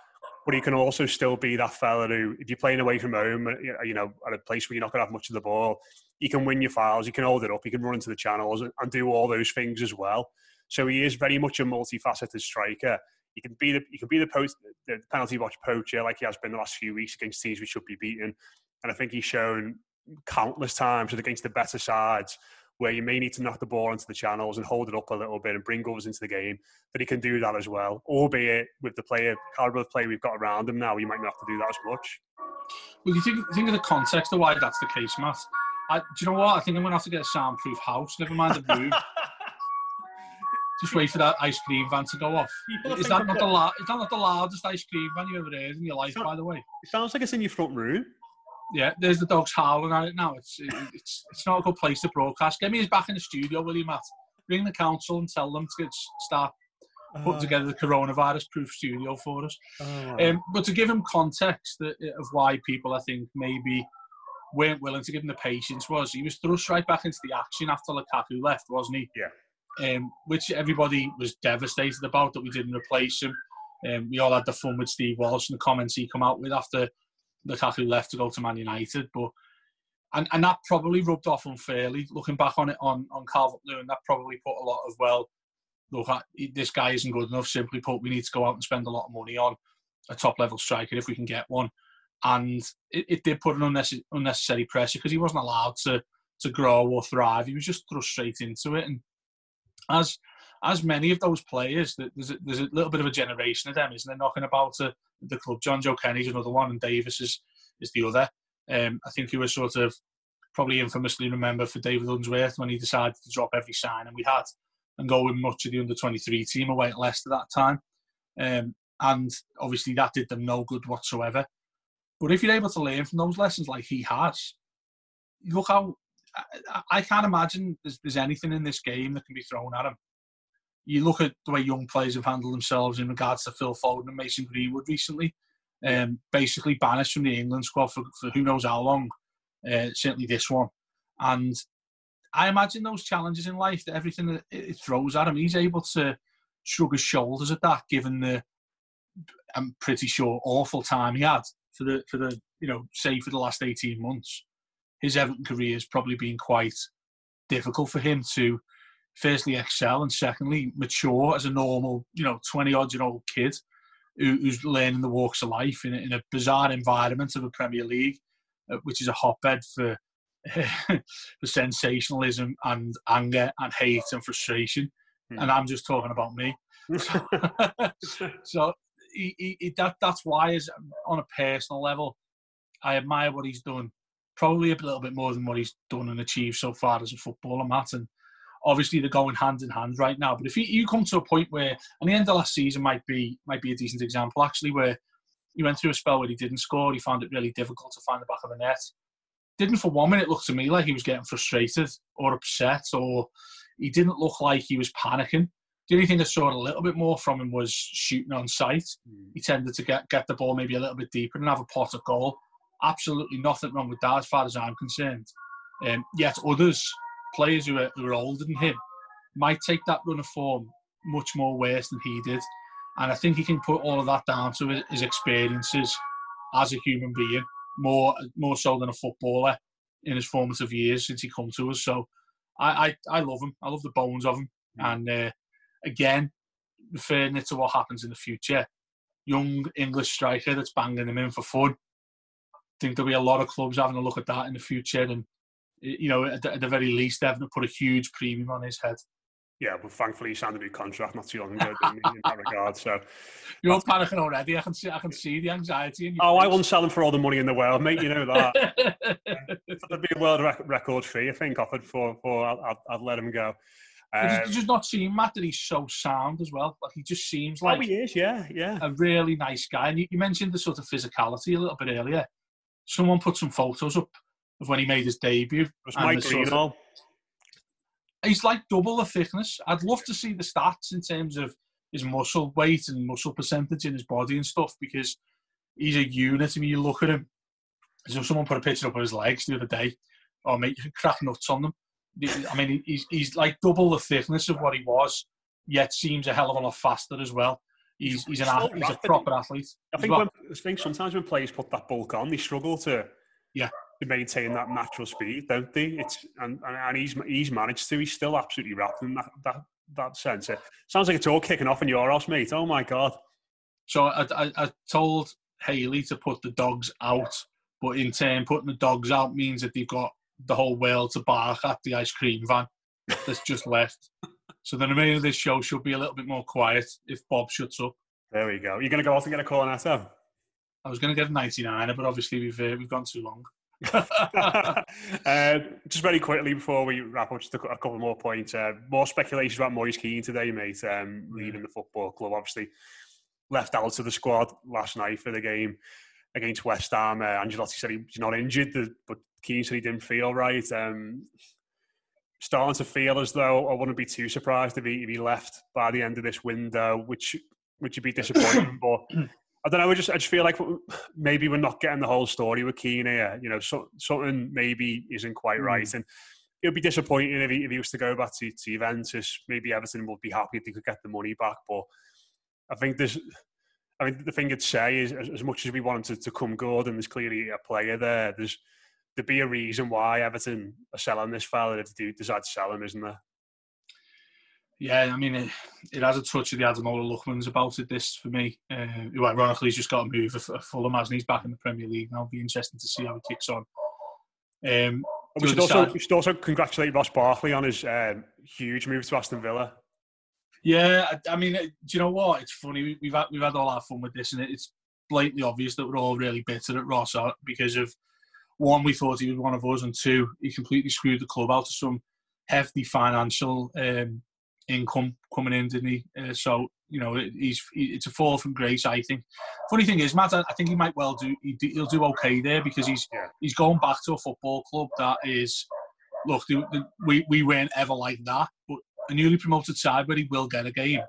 but he can also still be that fella who, if you're playing away from home, uh, you know, at a place where you're not going to have much of the ball, he can win your fouls, he can hold it up, he can run into the channels and, and do all those things as well. So he is very much a multifaceted striker. He can be the he can be the, post, the penalty box poacher like he has been the last few weeks against teams we should be beating. And I think he's shown countless times against the better sides where you may need to knock the ball into the channels and hold it up a little bit and bring others into the game, that he can do that as well. Albeit with the player caliber of play we've got around him now, you might not have to do that as much. Well, you think think of the context of why that's the case, Matt. I, do you know what? I think I'm going to have to get a soundproof house. Never mind the room. just wait for that ice cream van to go off. Is that not the la- is that not the loudest ice cream van you ever heard in your life? By the way, it sounds like it's in your front room. Yeah, there's the dogs howling at it now. It's it's it's not a good place to broadcast. Get me his back in the studio, will you, Matt? Ring the council and tell them to start putting uh, together the coronavirus-proof studio for us. Uh, um, but to give him context of why people, I think, maybe weren't willing to give him the patience was he was thrust right back into the action after Lukaku left, wasn't he? Yeah. Um, which everybody was devastated about that we didn't replace him. Um, we all had the fun with Steve Walsh and the comments he come out with after Lukaku left to go to Man United, but and, and that probably rubbed off unfairly. Looking back on it on on Calvert Lewin, that probably put a lot of well, look, this guy isn't good enough. Simply put, we need to go out and spend a lot of money on a top level striker if we can get one. And it, it did put an unnecessary, unnecessary pressure because he wasn't allowed to to grow or thrive. He was just thrust straight into it. And as as many of those players, there's a, there's a little bit of a generation of them, isn't there, knocking about the club. Jonjoe Kenny's another one, and Davies is is the other. Um, I think he was sort of probably infamously remembered for David Unsworth when he decided to drop every sign and we had and go with much of the under 23 team away at Leicester that time. Um, and obviously that did them no good whatsoever. But if you're able to learn from those lessons like he has, look how I, I can't imagine there's, there's anything in this game that can be thrown at him you look at the way young players have handled themselves in regards to Phil Foden and Mason Greenwood recently, um, basically banished from the England squad for, for who knows how long, uh, certainly this one. And I imagine those challenges in life, that everything that it throws at him, he's able to shrug his shoulders at that, given the, I'm pretty sure, awful time he had for the, for the you know, say for the last 18 months. His Everton career has probably been quite difficult for him to firstly excel and secondly mature as a normal, you know, 20 odd year old kid who, who's learning the walks of life in a, in a bizarre environment of a Premier League, uh, which is a hotbed for, for sensationalism and anger and hate and frustration. Mm. And I'm just talking about me. so, so he, he, that, that's why, is on a personal level, I admire what he's done. Probably a little bit more than what he's done and achieved so far as a footballer, Matt. And obviously they're going hand in hand right now. But if you, you come to a point where, and the end of last season might be might be a decent example actually, where he went through a spell where he didn't score, he found it really difficult to find the back of the net. Didn't for one minute look to me like he was getting frustrated or upset, or he didn't look like he was panicking. The only thing I saw a little bit more from him was shooting on sight. Mm. He tended to get get the ball maybe a little bit deeper and have a pot of goal. Absolutely nothing wrong with that as far as I'm concerned. Um, yet others players who are, who are older than him might take that run of form much more worse than he did. And I think he can put all of that down to his experiences as a human being, more more so than a footballer in his formative years since he come to us. So I, I, I love him. I love the bones of him. Mm. And uh, again, referring it to what happens in the future, young English striker that's banging him in for fun. I think there'll be a lot of clubs having a look at that in the future and you know, at the, at the very least, they've put a huge premium on his head. Yeah, but thankfully he signed a new contract not too long ago in, in that regard. So you're panicking already. I can see, I can see the anxiety. In oh, face. I won't sell him for all the money in the world, mate. You know that. There'd be a world record fee, I think, offered for. for I'll, I'll let him go. Um, just not seeing Matt that he's so sound as well. Like he just seems like oh, he is, yeah, yeah, a really nice guy. And you, you mentioned the sort of physicality a little bit earlier. Someone put some photos up of when he made his debut. Was Mike Greenall. He's like double the thickness. I'd love to see the stats in terms of his muscle weight and muscle percentage in his body and stuff because he's a unit. I mean, you look at him as if someone put a picture up of his legs the other day. Oh, mate, you can crack nuts on them. I mean, he's, he's like double the thickness of what he was, yet seems a hell of a lot faster as well. He's, he's, an, athlete. he's a proper athlete. I think, when, I think sometimes when players put that bulk on, they struggle to yeah to maintain that natural speed, don't they? It's and, and he's he's managed to. He's still absolutely wrapped in that that that sense. It sounds like it's all kicking off in your house, mate. Oh my god! So I, I, I told Haley to put the dogs out, but in turn, putting the dogs out means that they've got the whole world to bark at the ice cream van that's just left. So the remainder of this show should be a little bit more quiet if Bob shuts up. There we go. You're going to go off and get a Cornetto? I was going to get a 99er, but obviously we've uh, we've gone too long. uh, just very quickly before we wrap up, just a, a couple more points. Uh, more speculations about Moise Kean today, mate. Um, leaving the football club, obviously left out of the squad last night for the game against West Ham. Uh, Ancelotti said he's not injured, but Kean said he didn't feel right. Um, starting to feel as though I wouldn't be too surprised if he, if he left by the end of this window, which which would be disappointing. but I don't know. I just I just feel like maybe we're not getting the whole story with Kean here. You know, so, something maybe isn't quite mm. right, and it would be disappointing if he, if he was to go back to, to Juventus. Maybe Everton would be happy if they could get the money back, but I think there's. I mean, the thing I'd say is, as, as much as we wanted to, to come good, and there's clearly a player there, there's there'd be a reason why Everton are selling this fella if they do decide to sell him, isn't there? Yeah, I mean, it, it has a touch of the Ademola Lookmans about it, this for me. Uh, who ironically he's just got a move for Fulham, hasn't he's back in the Premier League now. It'll be interesting to see how he kicks on. Um, we, should also, we should also congratulate Ross Barkley on his um, huge move to Aston Villa. Yeah, I, I, mean, do you know what? It's funny. We've had, we've had all our fun with this, and it's blatantly obvious that we're all really bitter at Ross uh, because of one, we thought he was one of us, and two, he completely screwed the club out of some hefty financial um, income coming in, didn't he? Uh, so you know, he's it's a fall from grace, I think. Funny thing is, Matt, I think he might well do. He'll do okay there because he's he's going back to a football club that is. Look, we we weren't ever like that, but a newly promoted side where he will get a game.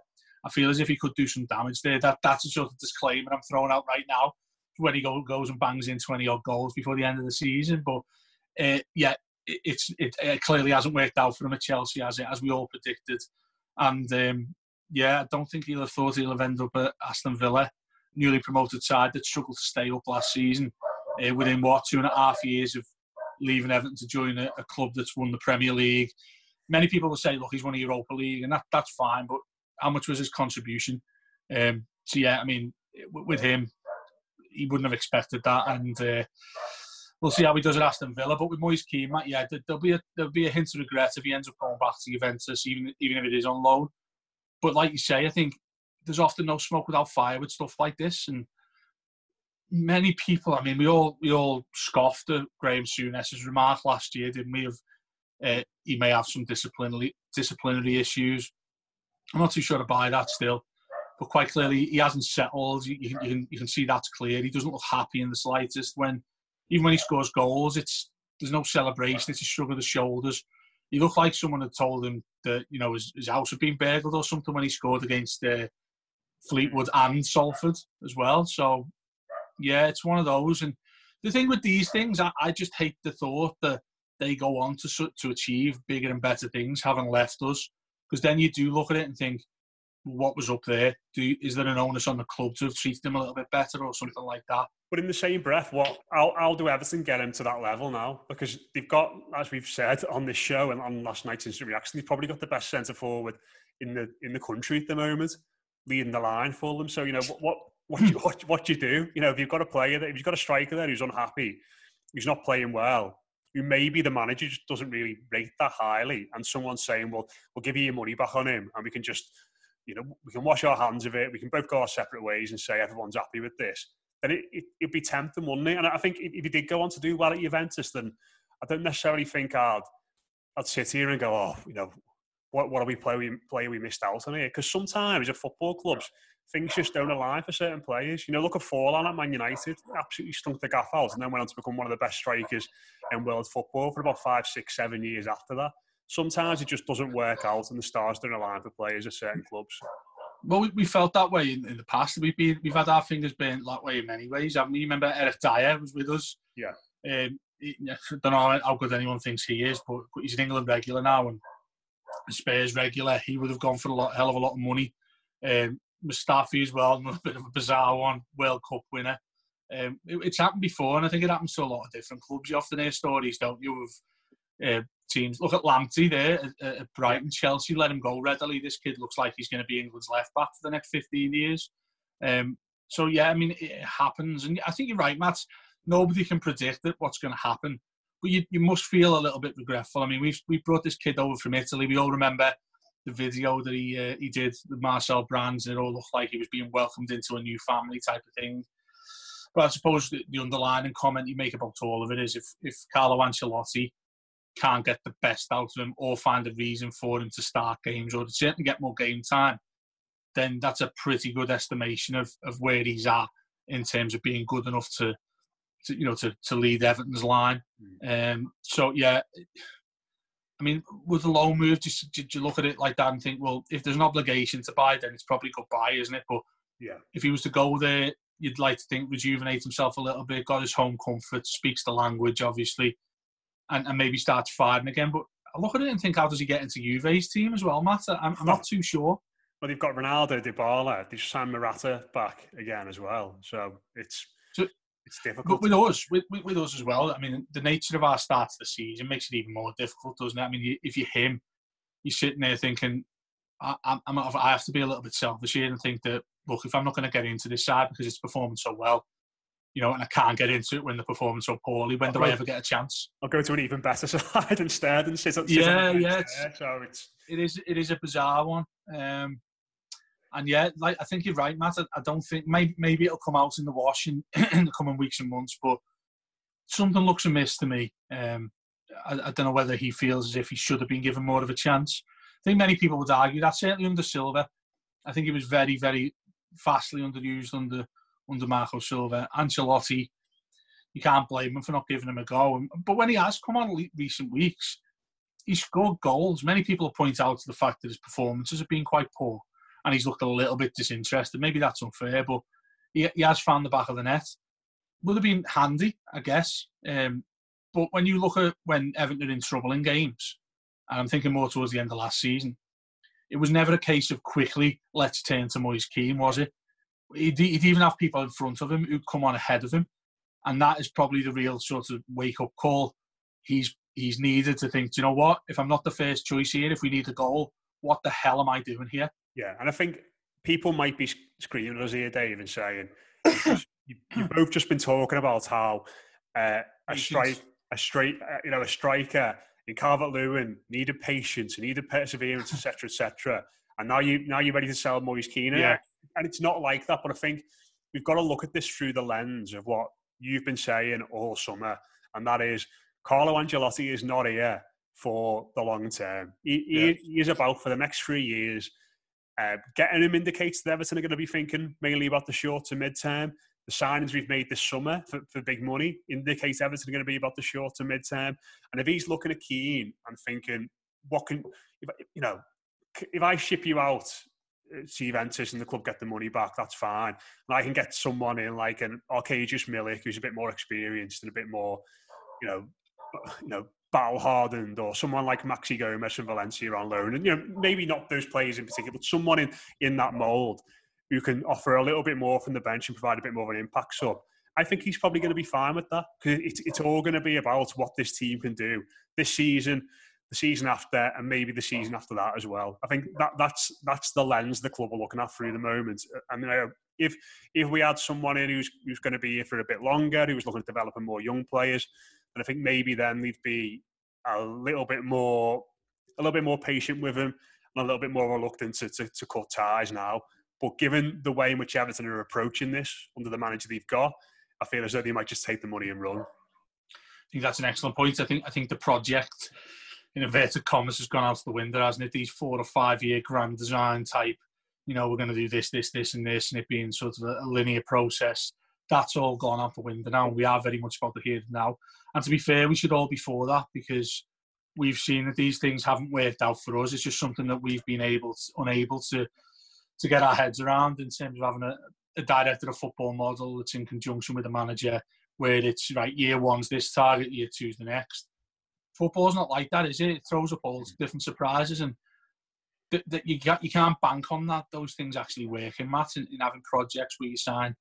I feel as if he could do some damage there. That that's a sort of disclaimer I'm throwing out right now when he go, goes and bangs in 20 odd goals before the end of the season. But uh, yeah, it, it's it, it, clearly hasn't worked out for him at Chelsea as it as we all predicted. And um, yeah, I don't think he'll have thought he'll have ended up at Aston Villa, newly promoted side that struggled to stay up last season. Uh, within what two and a half years of leaving Everton to join a, a, club that's won the Premier League. Many people will say, look, he's won a Europa League, and that, that's fine, but how much was his contribution? Um, so yeah, I mean, with him, he wouldn't have expected that, and uh, we'll see how he does at Aston Villa. But with Moise Kean, yeah, there'll be a there'll be a hint of regret if he ends up going back to Juventus, even even if it is on loan. But like you say, I think there's often no smoke without fire with stuff like this, and many people. I mean, we all we all scoffed at Graham Souness's remark last year, didn't we? Of uh, he may have some disciplinary disciplinary issues. I'm not too sure to buy that still but quite clearly he hasn't settled. You, you, can, you can see that's clear. He doesn't look happy in the slightest. When even when he scores goals, it's there's no celebration. It's a shrug of the shoulders. He looked like someone had told him that you know his, his house had been burgled or something when he scored against uh, Fleetwood and Salford as well. So yeah, it's one of those. And the thing with these things, I, I just hate the thought that they go on to to achieve bigger and better things, having left us. Because then you do look at it and think, what was up there? Do you, is there an onus on the club to have treated them a little bit better or something like that? But in the same breath, what how, how do Everton get him to that level now? Because they've got, as we've said on this show and on last night's instant reaction, they've probably got the best centre forward in the in the country at the moment, leading the line for them. So you know what what what you, what, what you do? You know if you've got a player that if you've got a striker there who's unhappy, who's not playing well, who maybe the manager just doesn't really rate that highly, and someone's saying, "Well, we'll give you your money back on him, and we can just you know, we can wash our hands of it. We can both go our separate ways and say everyone's happy with this. Then it, it, would be tempting, wouldn't it? And I think if he did go on to do well at Juventus, then I don't necessarily think I'd, I'd sit here and go, oh, you know, what, what are we play we, play we missed out on here? Because sometimes at football clubs, things just don't align for certain players. You know, look at Forlan at Man United, absolutely stunk the gaff out and then went on to become one of the best strikers in world football for about five, six, seven years after that sometimes it just doesn't work out and the stars don't align for players at certain clubs. Well, we, we felt that way in, in the past. We've been we've had our fingers burnt that way in many ways. I mean, you remember Eric Dier was with us. Yeah. Um, he, I don't know how good anyone thinks he is, but he's an England regular now and Spurs regular. He would have gone for a lot, hell of a lot of money. Um, Mustafi as well, a bit of a bizarre one, World Cup winner. Um, it, it's happened before, and I think it happens to a lot of different clubs. You often hear stories, don't you, of uh, teams. Look at Lamptey there at, at, Brighton, Chelsea let him go readily. This kid looks like he's going to be England's left back for the next 15 years. Um, so yeah, I mean it happens, and I think you're right, Matt. Nobody can predict what's going to happen, but you, you must feel a little bit regretful. I mean, we've we brought this kid over from Italy. We all remember the video that he uh, he did with Marcel Brands. and It all looked like he was being welcomed into a new family type of thing. But I suppose the, the underlying comment you make about all of it is if if Carlo Ancelotti can't get the best out of him or find a reason for him to start games or to certainly get more game time, then that's a pretty good estimation of, of where he's at in terms of being good enough to, to you know to, to lead Everton's line. Mm. Um, so yeah, I mean, with the low move, just did you look at it like that and think, well, if there's an obligation to buy, then it's probably goodbye, isn't it? But yeah, if he was to go there, you'd like to think rejuvenate himself a little bit, got his home comfort, speaks the language, obviously, and, and maybe starts firing again. But I look at it and think, how does he get into Juve's team as well, Matt? I'm, I'm not too sure. Well, they've got Ronaldo, Dybala, they've Sam Morata back again as well. So it's so, it's difficult. But with us, with, with, with, us as well, I mean, the nature of our start to the season makes it even more difficult, doesn't it? I mean, if you're him, you're sitting there thinking, I, I'm, I have to be a little bit selfish here and think that, look, if I'm not going to get into this side because it's performing so well, you know, and I can't get into it when they're performing so poorly. When do I ever get a chance? I'll go to an even better side instead and sit, sit yeah, yeah. It's, so it's it is it is a bizarre one. Um, and yeah, like I think you're right, Matt. I, I don't think maybe maybe it'll come out in the wash in, in the coming weeks and months, but something looks amiss to me. Um, I, I, don't know whether he feels as if he should have been given more of a chance. I think many people would argue that certainly under Silva, I think he was very, very vastly underused under under Marco Silva. Ancelotti, you can't blame him for not giving him a go. But when he has come on recent weeks, he scored goals. Many people pointed out to the fact that his performances have been quite poor and he's looked a little bit disinterested. Maybe that's unfair, but he, he has found the back of the net. Would have been handy, I guess. Um, but when you look at when Everton are in trouble in games, and I'm thinking more towards the end of last season, it was never a case of quickly let's turn to Moise Kean, was it? He'd, he'd even have people in front of him who'd come on ahead of him, and that is probably the real sort of wake up call. He's he's needed to think, you know what? If I'm not the first choice here, if we need a goal, what the hell am I doing here? Yeah, and I think people might be screaming at us here, Dave, and saying, you, have both just been talking about how uh, a strike, a straight, uh, you know, a striker in Calvert Lewin needed patience, needed perseverance, etc., etc. And now you now you're ready to sell Moise Kean, yeah. And it's not like that. But I think we've got to look at this through the lens of what you've been saying all summer, and that is Carlo Ancelotti is not here for the long term. He, yeah. he, he is about for the next three years uh, getting him indicates that Everton are going to be thinking mainly about the short to mid term. The signings we've made this summer for, for big money indicates Everton are going to be about the short to mid term. And if he's looking at Kean and thinking, what can, if, you know, if I ship you out uh, to Juventus and the club get the money back, that's fine. And I can get someone in like an Arkadiusz Milik who's a bit more experienced and a bit more, you know, you know, battle hardened or someone like Maxi Gomez from Valencia on loan. And, you know, maybe not those players in particular, but someone in, in that mould who can offer a little bit more from the bench and provide a bit more of an impact So I think he's probably going to be fine with that because it's, it's all going to be about what this team can do this season, the season after, and maybe the season after that as well. I think that that's that's the lens the club are looking at through the moment. And know, if if we had someone in who's who's going to be here for a bit longer, who was looking at developing more young players, and I think maybe then they'd be a little bit more, a little bit more patient with him, and a little bit more reluctant to, to, to cut ties now. But given the way in which Everton are approaching this under the manager they've got, I feel as though they might just take the money and run. I think that's an excellent point. I think I think the project, in inverted commas, has gone out the window, hasn't it? These four or five year grand design type, you know, we're going to do this, this, this, and this, and it being sort of a, a linear process that's all gone out the window now. We are very much about the here and now. And to be fair, we should all be for that because we've seen that these things haven't worked out for us. It's just something that we've been able to, unable to to get our heads around in terms of having a, a director of football model that's in conjunction with a manager where it's right year one's this target, year two's the next. Football's not like that, is it? It throws up all hmm. different surprises and that, that you, you can't bank on that. Those things actually working, Matt, in, in having projects where you sign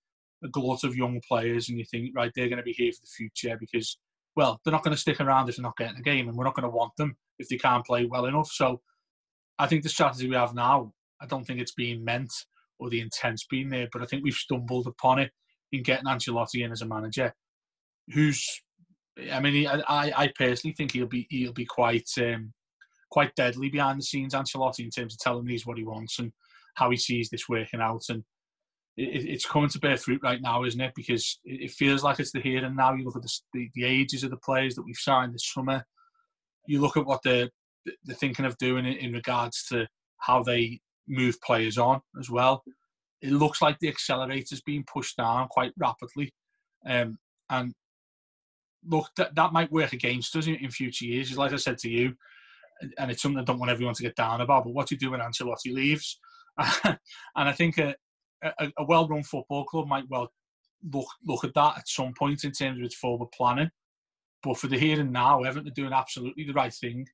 a glut of young players and you think, right, they're going to be here for the future because, well, they're not going to stick around if they're not getting a game and we're not going to want them if they can't play well enough. So I think the strategy we have now, I don't think it's being meant or the intent's been there, but I think we've stumbled upon it in getting Ancelotti in as a manager who's, I mean, I, I personally think he'll be, he'll be quite, um, quite deadly behind the scenes, Ancelotti, in terms of telling these what he wants and how he sees this working out. And it, it's coming to bear fruit right now, isn't it? Because it, feels like it's the here and now. You look at the, the, the ages of the players that we've signed this summer. You look at what they're, they're thinking of doing in, regards to how they move players on as well. It looks like the accelerator's being pushed down quite rapidly. Um, and look, that, that might work against us in, in future years. Like I said to you, and it's something I don't want everyone to get down about, but what do you do when Ancelotti leaves? and I think a, a, a well-run football club might well look look at that at some point in terms of its forward planning. But for the here and now, Everton are doing absolutely the right thing.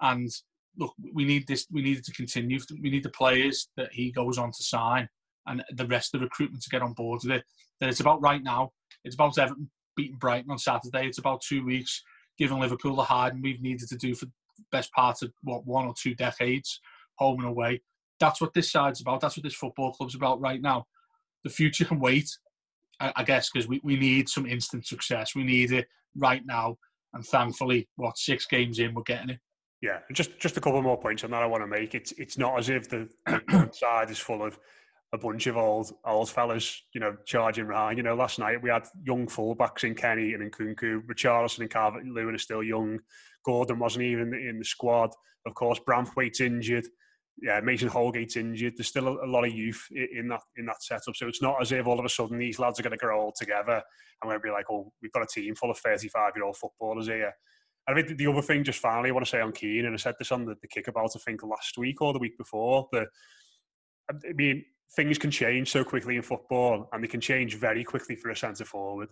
And look, we need this. We need it to continue. We need the players that he goes on to sign, and the rest of the recruitment to get on board with it. That it's about right now. It's about Everton beating Brighton on Saturday. It's about two weeks giving Liverpool the hard and we've needed to do for the best part of what one or two decades, home and away. That's what this side's about. That's what this football club's about right now. The future can wait, I, I guess, because we, we need some instant success. We need it right now. And thankfully, what six games in, we're getting it. Yeah, just just a couple more points on that I want to make. It's it's not as if the, the side is full of a bunch of old old fellas, you know, charging behind. You know, last night we had young fullbacks in Kenny and in Nkounkou, Richarlison and Calvert Lewin are still young. Gordon wasn't even in the squad. Of course, Branthwaite's injured. Yeah, Mason Holgate's injured. There's still a, lot of youth in that in that setup. So it's not as if all of a sudden these lads are going to grow all together and we're going to be like, oh, we've got a team full of 35 year old footballers here. And I think the other thing, just finally, I want to say on Kean, and I said this on the, the kick about, I think, last week or the week before, that I mean, things can change so quickly in football and they can change very quickly for a centre forward.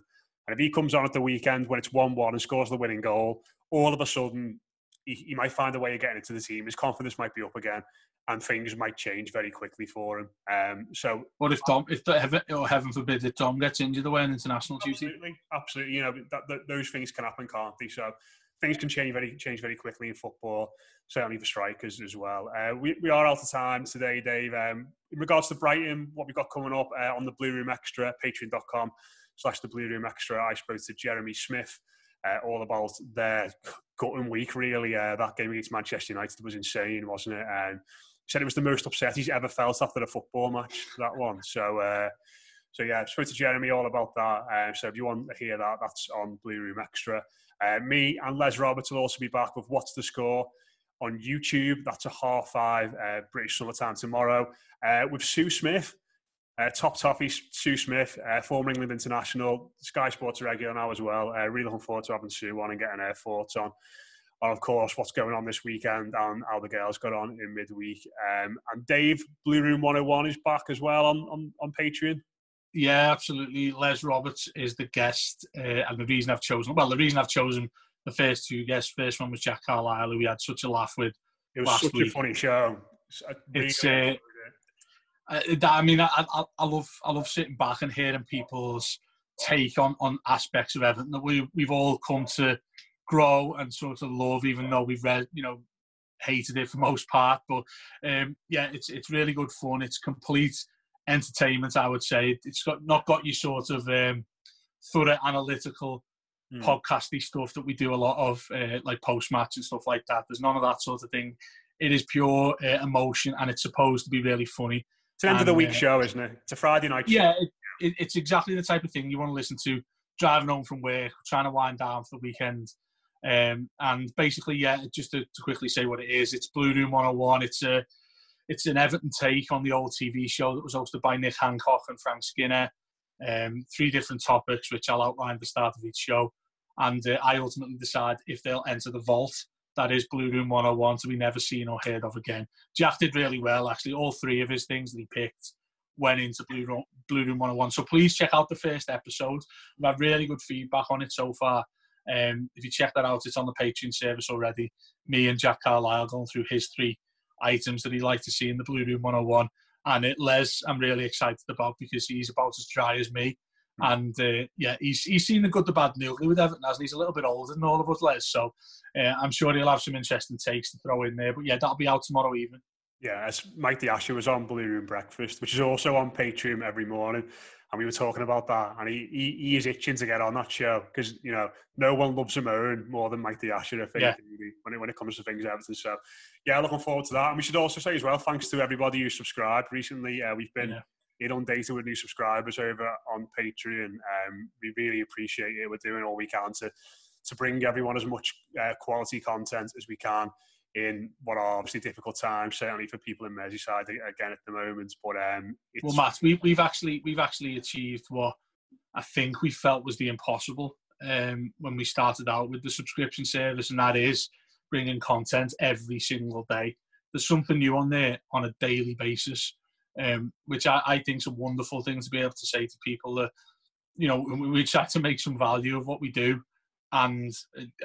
And if he comes on at the weekend when it's 1 1 and scores the winning goal, all of a sudden he, he, might find a way of getting into the team. His confidence might be up again and things might change very quickly for him. Um, so, what if Tom, if the, heaven, or heaven forbid, if Tom gets injured away on international absolutely, duty? Absolutely, you know that, that, those things can happen, can't they? So things can change very change very quickly in football, certainly for strikers as well. Uh, we, we are out of time today, Dave. Um, in regards to Brighton, what we've got coming up uh, on the Blue Room Extra, patreon.com slash the Blue Room Extra, I spoke to Jeremy Smith. Uh, all about their gutting week, really. Uh, that game against Manchester United was insane, wasn't it? And he said it was the most upset he's ever felt after a football match, that one. So, uh, so yeah, spoke to Jeremy all about that. Uh, so if you want to hear that, that's on Blue Room Extra. Uh, me and Les Roberts will also be back with What's the Score on YouTube. That's a half five uh, British summertime tomorrow uh, with Sue Smith. Uh, top toffee Sue Smith, uh, former England international, Sky Sports regular now as well. Uh, really looking forward to having Sue on and getting her thoughts on, on, of course, what's going on this weekend and how the girls got on in midweek. Um, and Dave, Blue Room 101 is back as well on, on, on Patreon. Yeah, absolutely. Les Roberts is the guest, uh, and the reason I've chosen well, the reason I've chosen the first two guests. First one was Jack Carlisle, who we had such a laugh with. It was such week. a funny show. It's. Uh, I mean, I, I, I love I love sitting back and hearing people's take on, on aspects of Everton that we we've all come to grow and sort of love, even though we've read you know hated it for most part. But um, yeah, it's it's really good fun. It's complete entertainment, I would say. It's got not got your sort of um, thorough analytical mm. podcasty stuff that we do a lot of, uh, like post match and stuff like that. There's none of that sort of thing. It is pure uh, emotion, and it's supposed to be really funny. It's an end and, of the week uh, show, isn't it? It's a Friday night. Yeah, it, it, it's exactly the type of thing you want to listen to driving home from work, trying to wind down for the weekend. Um, and basically, yeah, just to, to, quickly say what it is, it's Blue Room 101. It's a it's an Everton take on the old TV show that was hosted by Nick Hancock and Frank Skinner. Um, three different topics, which I'll outline at the start of each show. And uh, I ultimately decide if they'll enter the vault. That is Blue Room 101 to be never seen or heard of again. Jack did really well, actually. All three of his things that he picked went into Blue Room, Blue Room 101. So please check out the first episode. We've had really good feedback on it so far. Um, if you check that out, it's on the Patreon service already. Me and Jack Carlisle going through his three items that he'd like to see in the Blue Room 101. And it, Les, I'm really excited about because he's about as dry as me. Hmm. And uh, yeah, he's he's seen the good, the bad, and the with Everton, hasn't he? He's a little bit older than all of us, Les. So uh, I'm sure he'll have some interesting takes to throw in there. But yeah, that'll be out tomorrow evening. Yeah, as Mike the Asher was on Blue Room Breakfast, which is also on Patreon every morning and we were talking about that, and he, he, he is itching to get on that show because you know no one loves him more than Mike the Asher, I think, yeah. when it when it comes to things Everton. So yeah, looking forward to that. And we should also say as well, thanks to everybody who subscribed recently. Uh, we've been yeah. inundated with new subscribers over on Patreon. Um, we really appreciate it. We're doing all we can to to bring everyone as much uh, quality content as we can in what are obviously difficult times, certainly for people in Merseyside again at the moment. But um, well, Matt, we, we've actually we've actually achieved what I think we felt was the impossible um, when we started out with the subscription service, and that is bringing content every single day. There's something new on there on a daily basis, um, which I, I think is a wonderful thing to be able to say to people that, you know, we, we try to make some value of what we do. And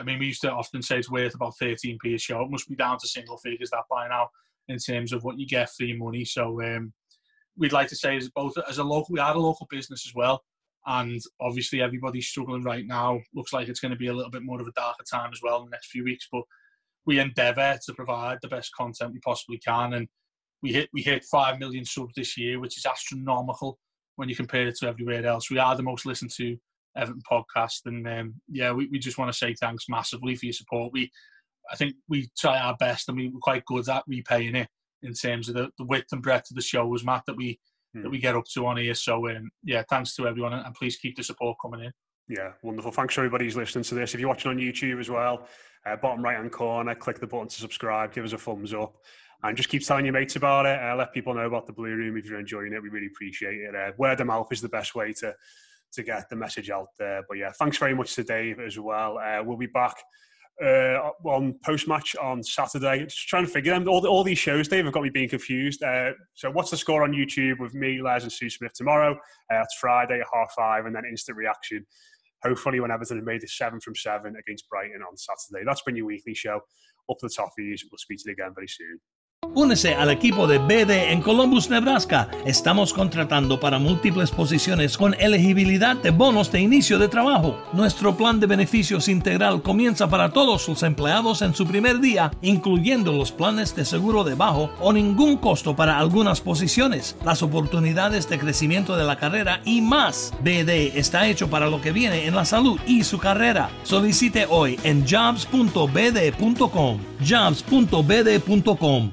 I mean, we used to often say it's worth about 13p a show. It must be down to single figures that by now in terms of what you get for your money. So um, we'd like to say as both as a local, we are a local business as well. And obviously everybody's struggling right now. Looks like it's going to be a little bit more of a darker time as well in the next few weeks. But we endeavour to provide the best content we possibly can. And we hit we hit five million subs this year, which is astronomical when you compare it to everywhere else. We are the most listened to Everton podcast. And um, yeah, we, we just want to say thanks massively for your support. We, I think we try our best and we, we're quite good at repaying it in terms of the, the width and breadth of the shows, Matt, that we mm. that we get up to on here. So um, yeah, thanks to everyone and please keep the support coming in. Yeah, wonderful. Thanks for everybody who's listening to this. If you're watching on YouTube as well, uh, bottom right hand corner, click the button to subscribe, give us a thumbs up, and just keep telling your mates about it. Uh, let people know about the Blue Room if you're enjoying it. We really appreciate it. Uh, word of mouth is the best way to to get the message out there. But yeah, thanks very much to Dave as well. Uh, we'll be back uh, on post match on Saturday. Just trying to figure them all, all these shows, Dave, have got me being confused. Uh, so, what's the score on YouTube with me, Les, and Sue Smith tomorrow? Uh, it's Friday at half five, and then instant reaction. Hopefully, when Everton have made it seven from seven against Brighton on Saturday. That's been your weekly show. Up the toffees. We'll speak to you again very soon. Únese al equipo de BD en Columbus, Nebraska. Estamos contratando para múltiples posiciones con elegibilidad de bonos de inicio de trabajo. Nuestro plan de beneficios integral comienza para todos sus empleados en su primer día, incluyendo los planes de seguro de bajo o ningún costo para algunas posiciones, las oportunidades de crecimiento de la carrera y más. BD está hecho para lo que viene en la salud y su carrera. Solicite hoy en jobs.bd.com. jobs.bd.com.